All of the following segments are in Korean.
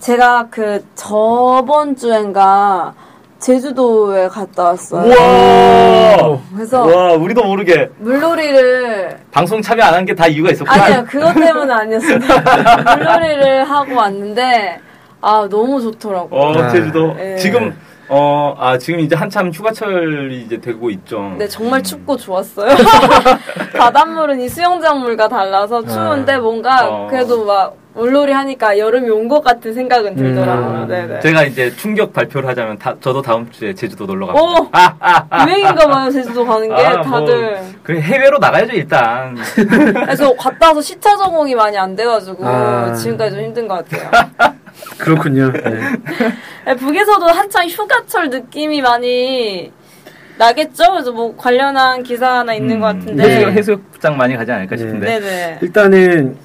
제가 그 저번 주엔가 제주도에 갔다 왔어요. 우와! 그래서 와, 우리도 모르게 물놀이를 방송 참여 안 한 게 다 이유가 있었구나. 아니요 그것 때문은 아니었습니다. 물놀이를 하고 왔는데 아 너무 좋더라고요. 어, 아. 제주도. 네. 지금, 어, 아, 지금 이제 한참 휴가철이 이제 되고 있죠. 네 정말 춥고 좋았어요. 바닷물은 이 수영장 물과 달라서 추운데 뭔가 어. 그래도 막 물놀이 하니까 여름이 온 것 같은 생각은 들더라고요. 음. 네네. 제가 이제 충격 발표를 하자면 다, 저도 다음 주에 제주도 놀러 오! 갑니다. 아, 아, 유행인가 봐요 제주도 가는 게 아, 뭐, 다들. 그래 해외로 나가야죠 일단. 그래서 갔다 와서 시차 적응이 많이 안 돼가지고 아. 지금까지 좀 힘든 것 같아요. 그렇군요. 네. 네, 북에서도 한창 휴가철 느낌이 많이 나겠죠? 그래서 뭐 관련한 기사 하나 있는 것 같은데. 해수, 해수욕장 많이 가지 않을까 네. 싶은데. 네네. 일단은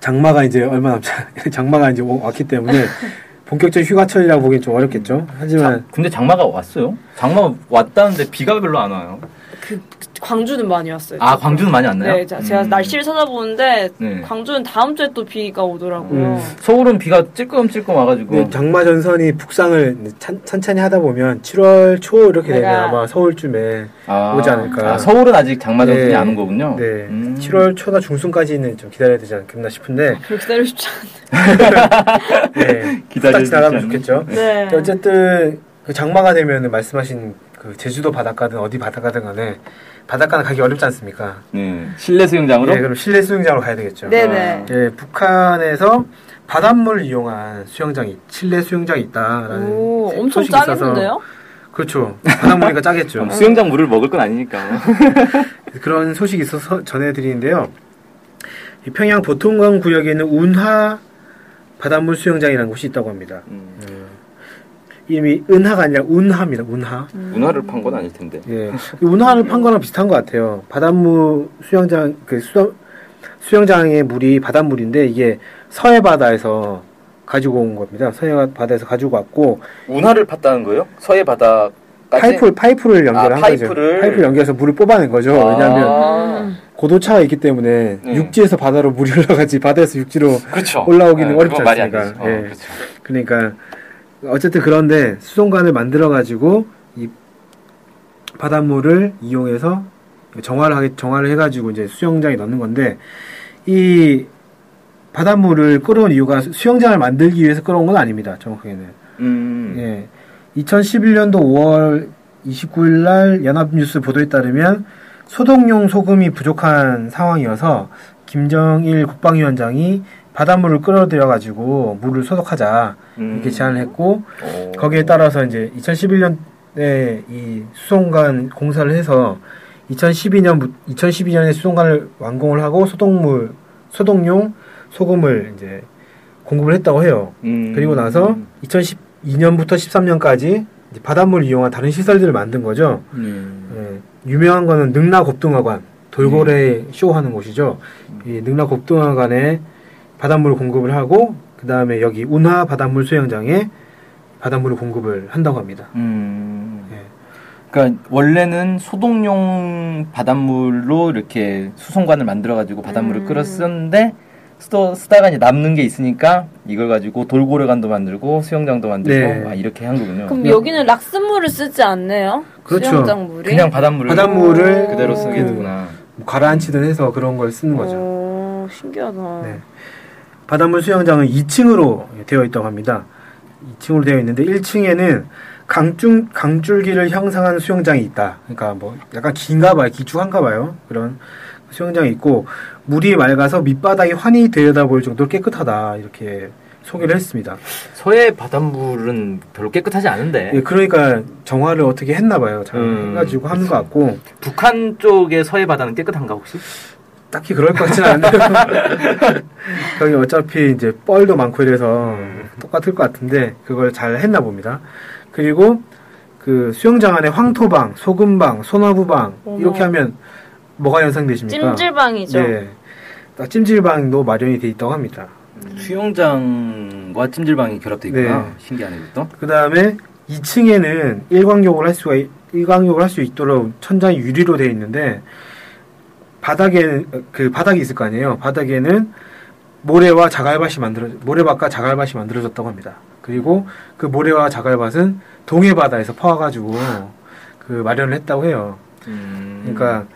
장마가 이제 얼마 남지 않- 장마가 이제 오- 왔기 때문에 본격적인 휴가철이라고 보기엔 좀 어렵겠죠. 하지만 자, 근데 장마가 왔어요? 장마 왔다는데 비가 별로 안 와요. 그 광주는 많이 왔어요. 아, 지금. 광주는 많이 왔나요? 네, 자, 제가 음. 날씨를 찾아보는데 네. 광주는 다음 주에 또 비가 오더라고요. 음. 서울은 비가 찔끔찔끔 와가지고. 네, 장마 전선이 북상을 찬, 천천히 하다 보면 7월 초 이렇게 되면 아마 서울쯤에 아, 오지 않을까. 아, 서울은 아직 장마 전선이 네. 안 온 거군요. 네, 음. 7월 초나 중순까지는 좀 기다려야 되지 않겠나 싶은데 별로 기다리고 싶지 않은데. 네, 기다려야 후딱 지나가면 되지 좋겠죠. 네. 어쨌든 그 장마가 되면 말씀하신 그 제주도 바닷가든 어디 바닷가든 간에 바닷가는 가기 어렵지 않습니까? 네. 실내 수영장으로? 네, 그럼 실내 수영장으로 가야 되겠죠. 네네. 예, 북한에서 바닷물을 이용한 수영장이 실내 수영장이 있다라는 오, 엄청 소식이 있어서 짜겠는데요? 그렇죠. 바닷물이니까 짜겠죠. 음, 수영장 물을 먹을 건 아니니까. 그런 소식이 있어서 전해드리는데요. 이 평양 보통강 구역에 있는 운하 바닷물 수영장이라는 곳이 있다고 합니다. 음, 이미 은하가 아니라 운하입니다. 운하. 문화를 판 건 아닐 텐데. 예, 이 운하를 판 거랑 비슷한 것 같아요. 바닷물 수영장 그 수, 수영장의 물이 바닷물인데 이게 서해 바다에서 가지고 온 겁니다. 서해 바다에서 가지고 왔고 운하를 팠다는 거예요? 서해 바다까지? 파이프 파이프를 연결한 아, 거죠. 파이프를? 파이프를 연결해서 물을 뽑아낸 거죠. 아. 왜냐하면 고도차가 있기 때문에 네. 육지에서 바다로 물이 올라가지 바다에서 육지로 그렇죠. 올라오기는 네, 어렵지 그건 말이 안 않습니까? 되죠. 어, 예. 그렇죠. 그러니까 어쨌든 그런데 수송관을 만들어 가지고 이 바닷물을 이용해서 정화를 하게 정화를 해가지고 이제 수영장에 넣는 건데 이 바닷물을 끌어온 이유가 수영장을 만들기 위해서 끌어온 건 아닙니다. 정확하게는 음, 예. 2011년도 5월 29일 날 연합뉴스 보도에 따르면 소독용 소금이 부족한 상황이어서 김정일 국방위원장이 바닷물을 끌어들여 가지고 물을 소독하자 음. 이렇게 제안을 했고 오. 거기에 따라서 이제 2011년에 이 수송관 공사를 해서 2012년 2012년에 수송관을 완공을 하고 소독물 소독용 소금을 이제 공급을 했다고 해요. 음. 그리고 나서 2012년부터 13년까지 바닷물을 이용한 다른 시설들을 만든 거죠. 음. 예, 유명한 거는 능라 곱등하관 돌고래 쇼하는 곳이죠. 이 능라 곱등하관에 바닷물을 공급을 하고 그 다음에 여기 운하 바닷물 수영장에 바닷물을 공급을 한다고 합니다. 음. 예. 그러니까 원래는 소독용 바닷물로 이렇게 수송관을 만들어가지고 바닷물을 음. 끌었었는데 쓰다, 쓰다가 이제 남는 게 있으니까 이걸 가지고 돌고래관도 만들고 수영장도 만들고 네. 아, 이렇게 한 거군요. 그럼 여기는 락스물을 쓰지 않네요? 그렇죠. 수영장 물이? 그냥 바닷물을 바닷물을 그대로 그- 쓰겠구나. 뭐 가라앉히든 해서 그런 걸 쓰는 거죠. 오, 신기하다. 네. 바닷물 수영장은 2층으로 되어 있다고 합니다. 2층으로 되어 있는데 1층에는 강줄, 강줄기를 형성한 수영장이 있다. 그러니까 뭐 약간 긴가 봐요. 기쭉한가 봐요. 그런 수영장이 있고 물이 맑아서 밑바닥이 환히 들여다 보일 정도로 깨끗하다. 이렇게 소개를 했습니다. 서해 바닷물은 별로 깨끗하지 않은데 예, 그러니까 정화를 어떻게 했나 봐요. 잘 음, 해가지고 하는. 것 같고 북한 쪽의 서해 바다는 깨끗한가 혹시? 딱히 그럴 것 같지는 않은데 거기 어차피 이제 뻘도 많고 이래서 똑같을 것 같은데 그걸 잘 했나 봅니다. 그리고 그 수영장 안에 황토방, 소금방, 소나무방 어머. 이렇게 하면 뭐가 연상되십니까? 찜질방이죠. 네, 딱 찜질방도 마련이 돼 있다고 합니다. 수영장과 찜질방이 결합돼 있구나. 네. 신기하네 이것도. 그 다음에 2층에는 일광욕을 할 수가 있- 일광욕을 할 수 있도록 천장이 유리로 되어 있는데 바닥에는 그 바닥이 있을 거 아니에요. 바닥에는 모래와 자갈밭이 만들어 모래밭과 자갈밭이 만들어졌다고 합니다. 그리고 그 모래와 자갈밭은 동해 바다에서 퍼와가지고 그 마련을 했다고 해요. 음. 그러니까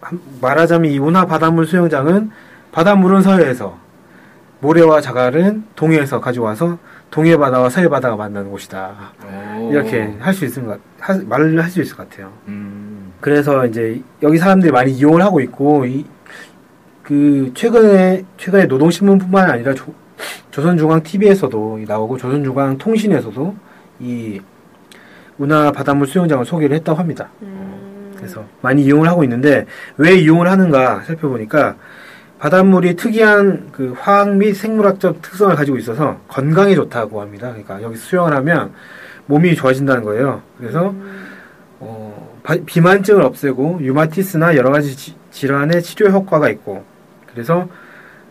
한- 말하자면 이 운하 바닷물 수영장은 바닷물은 서해에서 모래와 자갈은 동해에서 가져와서 동해 바다와 서해 바다가 만나는 곳이다. 오. 이렇게 할 수 있을 것, 하, 말을 할 수 있을 것 같아요. 음. 그래서 이제 여기 사람들이 많이 이용을 하고 있고, 이, 그, 최근에, 최근에 노동신문뿐만 아니라 조, 조선중앙TV에서도 나오고, 조선중앙 통신에서도 이 운하 바닷물 수영장을 소개를 했다고 합니다. 음. 그래서 많이 이용을 하고 있는데, 왜 이용을 하는가 살펴보니까, 바닷물이 특이한 그 화학 및 생물학적 특성을 가지고 있어서 건강에 좋다고 합니다. 그러니까 여기 수영을 하면 몸이 좋아진다는 거예요. 그래서 어, 바- 비만증을 없애고 유마티스나 여러 가지 지- 질환의 치료 효과가 있고 그래서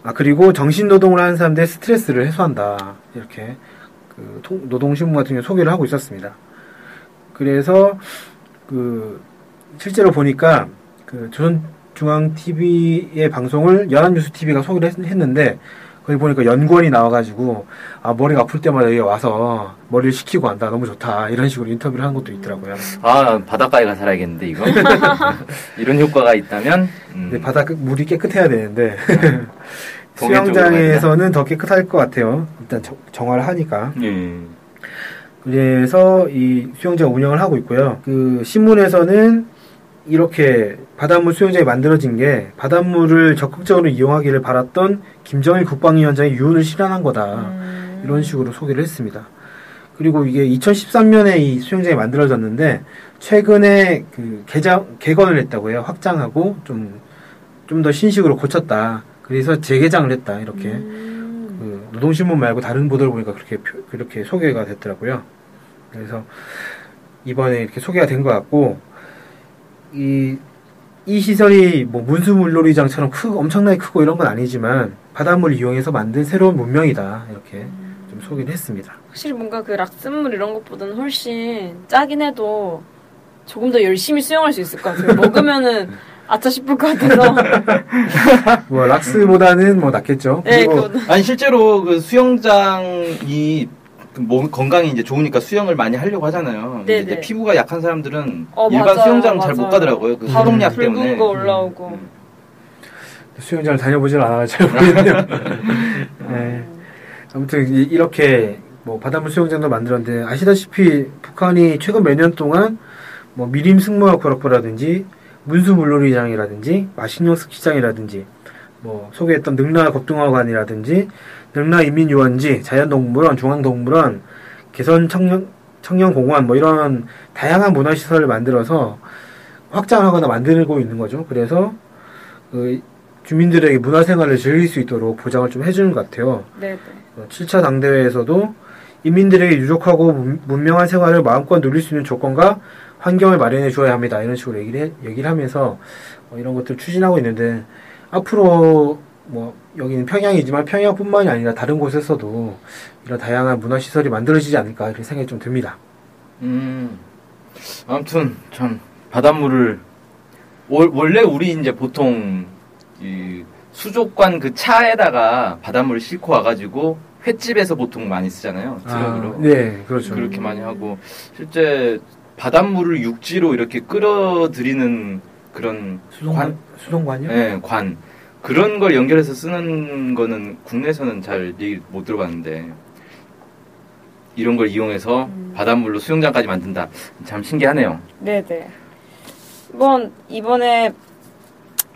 아 그리고 정신 노동을 하는 사람들의 스트레스를 해소한다 이렇게 그 통- 노동신문 같은 경우 소개를 하고 있었습니다. 그래서 그 실제로 보니까 그 조선중앙 TV의 방송을 연합뉴스 TV가 소개를 했, 했는데 거기 보니까 연구원이 나와가지고 아 머리가 아플 때마다 여기 와서 머리를 식히고 한다 너무 좋다 이런 식으로 인터뷰를 하는 것도 있더라고요. 아 바닷가에 가 살아야겠는데 이거. 이런 효과가 있다면. 음. 근데 바다 끝- 물이 깨끗해야 되는데 수영장에서는 더 깨끗할 것 같아요. 일단 정- 정화를 하니까. 예. 그래서 이 수영장 운영을 하고 있고요. 그 신문에서는 이렇게 바닷물 수영장이 만들어진 게 바닷물을 적극적으로 이용하기를 바랐던 김정일 국방위원장의 유언을 실현한 거다. 음. 이런 식으로 소개를 했습니다. 그리고 이게 2013년에 이 수영장이 만들어졌는데 최근에 그 개장 개건을 했다고 해요. 확장하고 좀 좀 더 신식으로 고쳤다. 그래서 재개장을 했다. 이렇게 음. 그 노동신문 말고 다른 보도를 보니까 그렇게 표- 그렇게 소개가 됐더라고요. 그래서 이번에 이렇게 소개가 된 것 같고 이, 이 시설이 뭐 문수물놀이장처럼 크 엄청나게 크고 이런 건 아니지만 바닷물을 이용해서 만든 새로운 문명이다 이렇게 좀 소개를 했습니다. 확실히 뭔가 그 락슨물 이런 것보다는 훨씬 짜긴 해도 조금 더 열심히 수영할 수 있을 것 같아요. 먹으면은 아차 싶을 것 같아서. 뭐 락스보다는 뭐 낫겠죠. 네, 그리고 그거 아니 실제로 그 수영장이 그 몸 건강이 이제 좋으니까 수영을 많이 하려고 하잖아요. 근데 네네. 이제 피부가 약한 사람들은 어, 일반 맞아요, 수영장 잘 못. 가더라고요. 그 소독약 붉은 때문에. 거 올라오고. 음. 수영장을 다녀보질 않아서 잘 모르겠네요. 네. 아무튼 이- 이렇게 뭐 바닷물 수영장도 만들었는데 아시다시피 북한이 최근 몇 년 동안 뭐 미림 승무화 구락부라든지 문수 물놀이장이라든지 마신령 스키장이라든지 뭐 소개했던 능라 겁동화관이라든지 능라 인민유원지 자연동물원 중앙동물원 개선 청년 청년공원 뭐 이런 다양한 문화시설을 만들어서 확장하거나 만들고 있는 거죠. 그래서 그 주민들에게 문화생활을 즐길 수 있도록 보장을 좀 해주는 것 같아요. 네네. 7차 당대회에서도 인민들에게 유족하고 문- 문명한 생활을 마음껏 누릴 수 있는 조건과 환경을 마련해 주어야 합니다. 이런 식으로 얘기를, 해- 얘기를 하면서 어, 이런 것들을 추진하고 있는데 앞으로 뭐 여기는 평양이지만 평양뿐만이 아니라 다른 곳에서도 이런 다양한 문화 시설이 만들어지지 않을까 이런 생각이 좀 듭니다. 음. 아무튼 참 바닷물을 월- 원래 우리 이제 보통 이 수족관 그 차에다가 바닷물을 싣고 와가지고 횟집에서 보통 많이 쓰잖아요. 트럭으로. 아, 네, 그렇죠. 그렇게 많이 하고 실제 바닷물을 육지로 이렇게 끌어들이는 그런 수송관, 수송관이요? 예, 관 그런 걸 연결해서 쓰는 거는 국내에서는 잘 얘기 못 들어봤는데 이런 걸 이용해서 바닷물로 수영장까지 만든다. 참 신기하네요. 네네. 이번, 이번에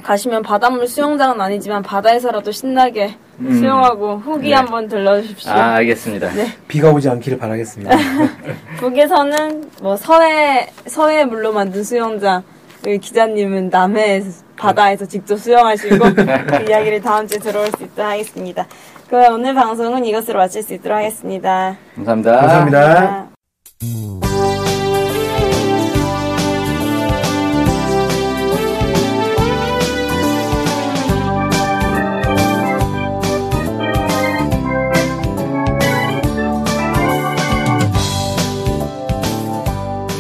가시면 바닷물 수영장은 아니지만 바다에서라도 신나게 음. 수영하고 후기 네. 한번 들러주십시오. 아, 알겠습니다. 네. 비가 오지 않기를 바라겠습니다. 북에서는 뭐 서해, 서해 물로 만든 수영장, 여 기 기자님은 남해 바다에서 직접 수영하시고 그 이야기를 다음 주에 들어올 수 있도록 하겠습니다. 그럼 오늘 방송은 이것으로 마칠 수 있도록 하겠습니다. 감사합니다. 감사합니다.